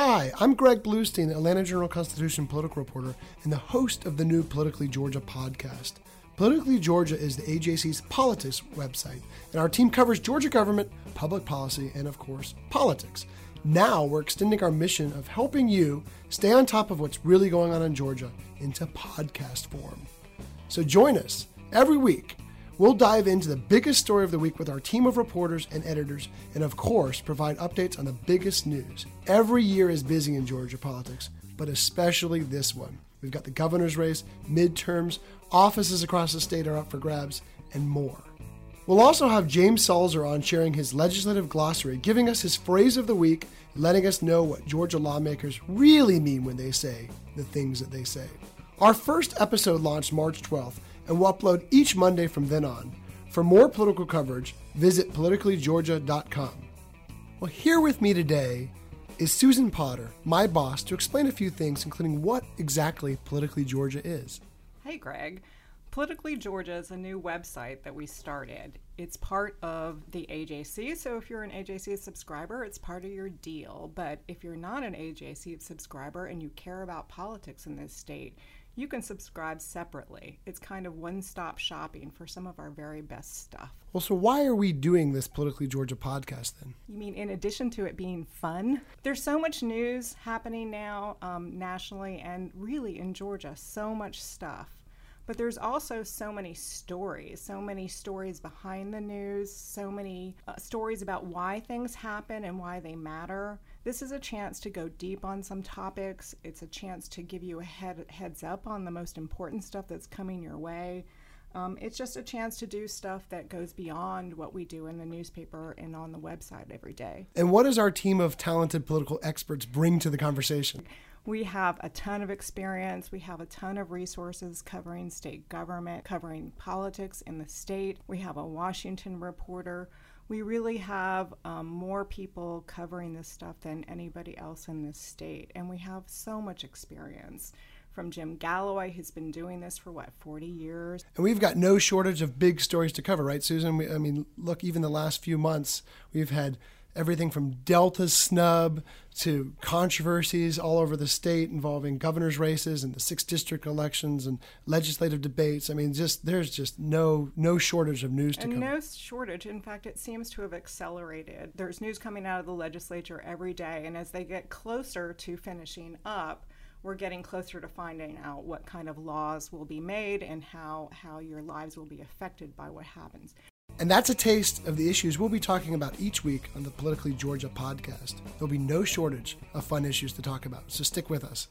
Hi, I'm Greg Bluestein, Atlanta Journal Constitution political reporter and the host of the new Politically Georgia podcast. Politically Georgia is the AJC's politics website, and our team covers Georgia government, public policy, and of course, politics. Now we're extending our mission of helping you stay on top of what's really going on in Georgia into podcast form. So join us every week We'll dive into the biggest story of the week with our team of reporters and editors, and of course, provide updates on the biggest news. Every year is busy in Georgia politics, but especially this one. We've got the governor's race, midterms, offices across the state are up for grabs, and more. We'll also have James Salzer on sharing his legislative glossary, giving us his phrase of the week, letting us know what Georgia lawmakers really mean when they say the things that they say. Our first episode launched March 12th, and we'll upload each Monday from then on. For more political coverage, visit politicallygeorgia.com. Well, here with me today is Susan Potter, my boss, to explain a few things, including what exactly Politically Georgia is. Hey, Greg. Politically Georgia is a new website that we started. It's part of the AJC, so if you're an AJC subscriber, it's part of your deal. But if you're not an AJC subscriber and you care about politics in this state, you can subscribe separately. It's kind of one stop shopping for some of our very best stuff. Well, so why are we doing this Politically Georgia podcast then? You mean in addition to it being fun? There's so much news happening now um, nationally and really in Georgia, so much stuff. But there's also so many stories, so many stories behind the news, so many uh, stories about why things happen and why they matter. This is a chance to go deep on some topics. It's a chance to give you a head, heads up on the most important stuff that's coming your way. Um, it's just a chance to do stuff that goes beyond what we do in the newspaper and on the website every day. And what does our team of talented political experts bring to the conversation? We have a ton of experience. We have a ton of resources covering state government, covering politics in the state. We have a Washington reporter we really have um, more people covering this stuff than anybody else in this state. And we have so much experience from Jim Galloway, who's been doing this for what, 40 years. And we've got no shortage of big stories to cover, right, Susan? We, I mean, look, even the last few months, we've had everything from Delta's snub to controversies all over the state involving governor's races and the six district elections and legislative debates. I mean, just there's just no no shortage of news to and come. No shortage. In fact, it seems to have accelerated. There's news coming out of the legislature every day, and as they get closer to finishing up, we're getting closer to finding out what kind of laws will be made and how how your lives will be affected by what happens. And that's a taste of the issues we'll be talking about each week on the Politically Georgia podcast. There'll be no shortage of fun issues to talk about, so stick with us.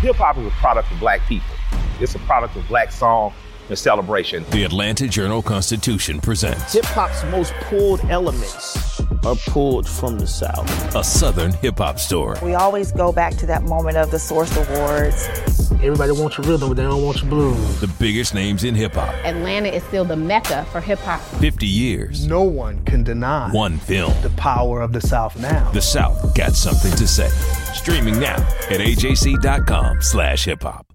Hip hop is a product of black people, it's a product of black song and celebration. The Atlanta Journal Constitution presents Hip hop's most pulled elements are pulled from the South. A Southern hip hop story. We always go back to that moment of the Source Awards. Everybody wants your rhythm, but they don't want your blues. The biggest names in hip hop. Atlanta is still the mecca for hip hop. 50 years. No one can deny one film. The power of the South now. The South got something to say. Streaming now at ajc.com slash hip hop.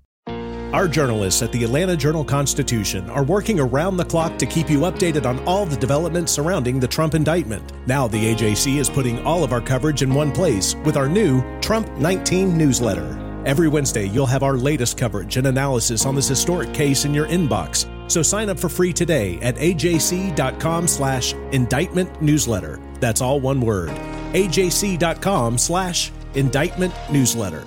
Our journalists at the Atlanta Journal Constitution are working around the clock to keep you updated on all the developments surrounding the Trump indictment. Now, the AJC is putting all of our coverage in one place with our new Trump 19 newsletter. Every Wednesday, you'll have our latest coverage and analysis on this historic case in your inbox. So sign up for free today at ajc.com slash indictment newsletter. That's all one word. ajc.com slash indictment newsletter.